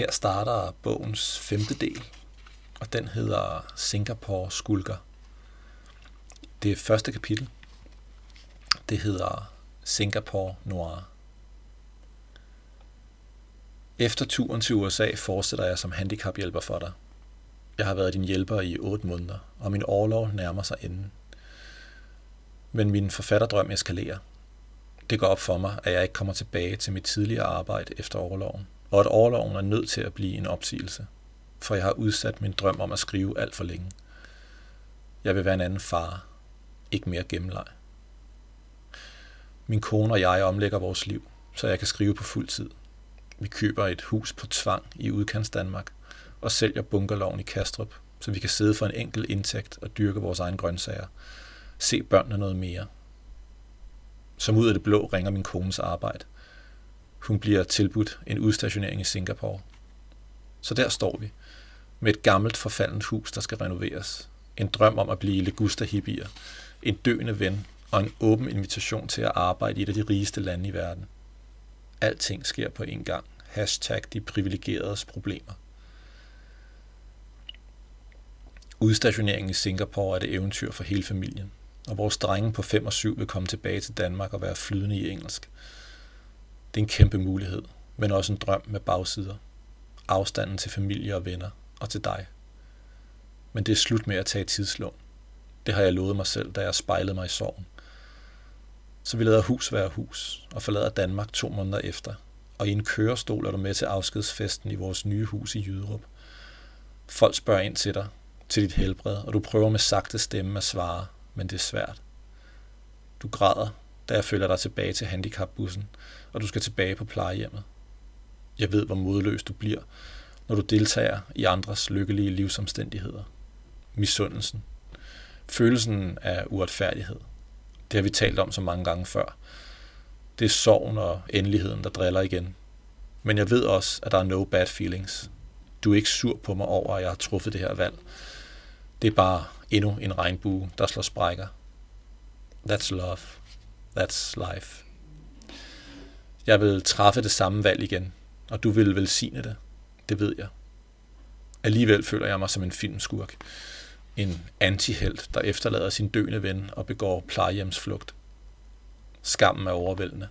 Her starter bogens femte del, og den hedder Singapore Skulker. Det første kapitel. Det hedder Singapore Noir. Efter turen til USA fortsætter jeg som handicaphjælper for dig. Jeg har været din hjælper i 8 måneder, og min overlov nærmer sig enden. Men min forfatterdrøm eskalerer. Det går op for mig, at jeg ikke kommer tilbage til mit tidligere arbejde efter overloven, og at overloven er nødt til at blive en opsigelse, for jeg har udsat min drøm om at skrive alt for længe. Jeg vil være en anden far, ikke mere gennemleg. Min kone og jeg omlægger vores liv, så jeg kan skrive på fuld tid. Vi køber et hus på tvang i udkants Danmark og sælger bunkerloven i Kastrup, så vi kan sidde for en enkelt indtægt og dyrke vores egen grøntsager. Se børnene noget mere. Som ud af det blå ringer min kones arbejde. Hun bliver tilbudt en udstationering i Singapore. Så der står vi, med et gammelt forfaldent hus, der skal renoveres. En drøm om at blive legusta hippier. En døende ven og en åben invitation til at arbejde i et af de rigeste lande i verden. Alting sker på en gang. Hashtag de privilegeredes problemer. Udstationeringen i Singapore er det eventyr for hele familien, og vores drenge på 5 og 7 vil komme tilbage til Danmark og være flydende i engelsk. Det er en kæmpe mulighed, men også en drøm med bagsider. Afstanden til familie og venner, og til dig. Men det er slut med at tage tidslån. Det har jeg lovet mig selv, da jeg spejlede mig i sorgen. Så vi lader hus være hus og forlader Danmark to måneder efter. Og i en kørestol er du med til afskedsfesten i vores nye hus i Jyderup. Folk spørger ind til dig, til dit helbred, og du prøver med sagte stemme at svare, men det er svært. Du græder, da jeg følger dig tilbage til handicapbussen, og du skal tilbage på plejehjemmet. Jeg ved, hvor modløs du bliver, når du deltager i andres lykkelige livsomstændigheder. Misundelsen. Følelsen af uretfærdighed. Det har vi talt om så mange gange før. Det er sorgen og endeligheden, der driller igen. Men jeg ved også, at der er no bad feelings. Du er ikke sur på mig over, at jeg har truffet det her valg. Det er bare endnu en regnbue, der slår sprækker. That's love. That's life. Jeg vil træffe det samme valg igen, og du vil velsigne det. Det ved jeg. Alligevel føler jeg mig som en filmskurk. En antihelt, der efterlader sin døende ven og begår plejehjemsflugt. Skammen er overvældende.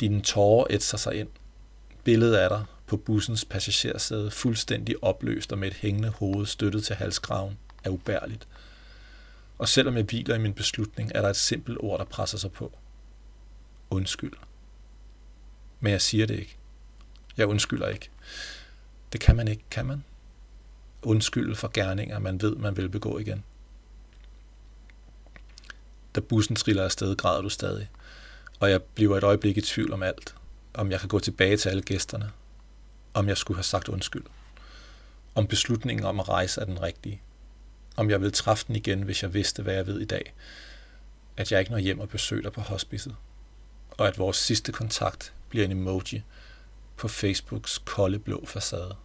Dine tårer ætser sig ind. Billedet af dig på bussens passagersæde fuldstændig opløst og med et hængende hoved støttet til halskraven er ubærligt. Og selvom jeg hviler i min beslutning, er der et simpelt ord, der presser sig på. Undskyld. Men jeg siger det ikke. Jeg undskylder ikke. Det kan man ikke, kan man? Undskylde for gerninger, man ved, man vil begå igen. Da bussen triller afsted, græder du stadig. Og jeg bliver et øjeblik i tvivl om alt. Om jeg kan gå tilbage til alle gæsterne. Om jeg skulle have sagt undskyld. Om beslutningen om at rejse er den rigtige om jeg ville træffe den igen, hvis jeg vidste, hvad jeg ved i dag. At jeg ikke når hjem og besøger dig på hospicet. Og at vores sidste kontakt bliver en emoji på Facebooks kolde blå facade.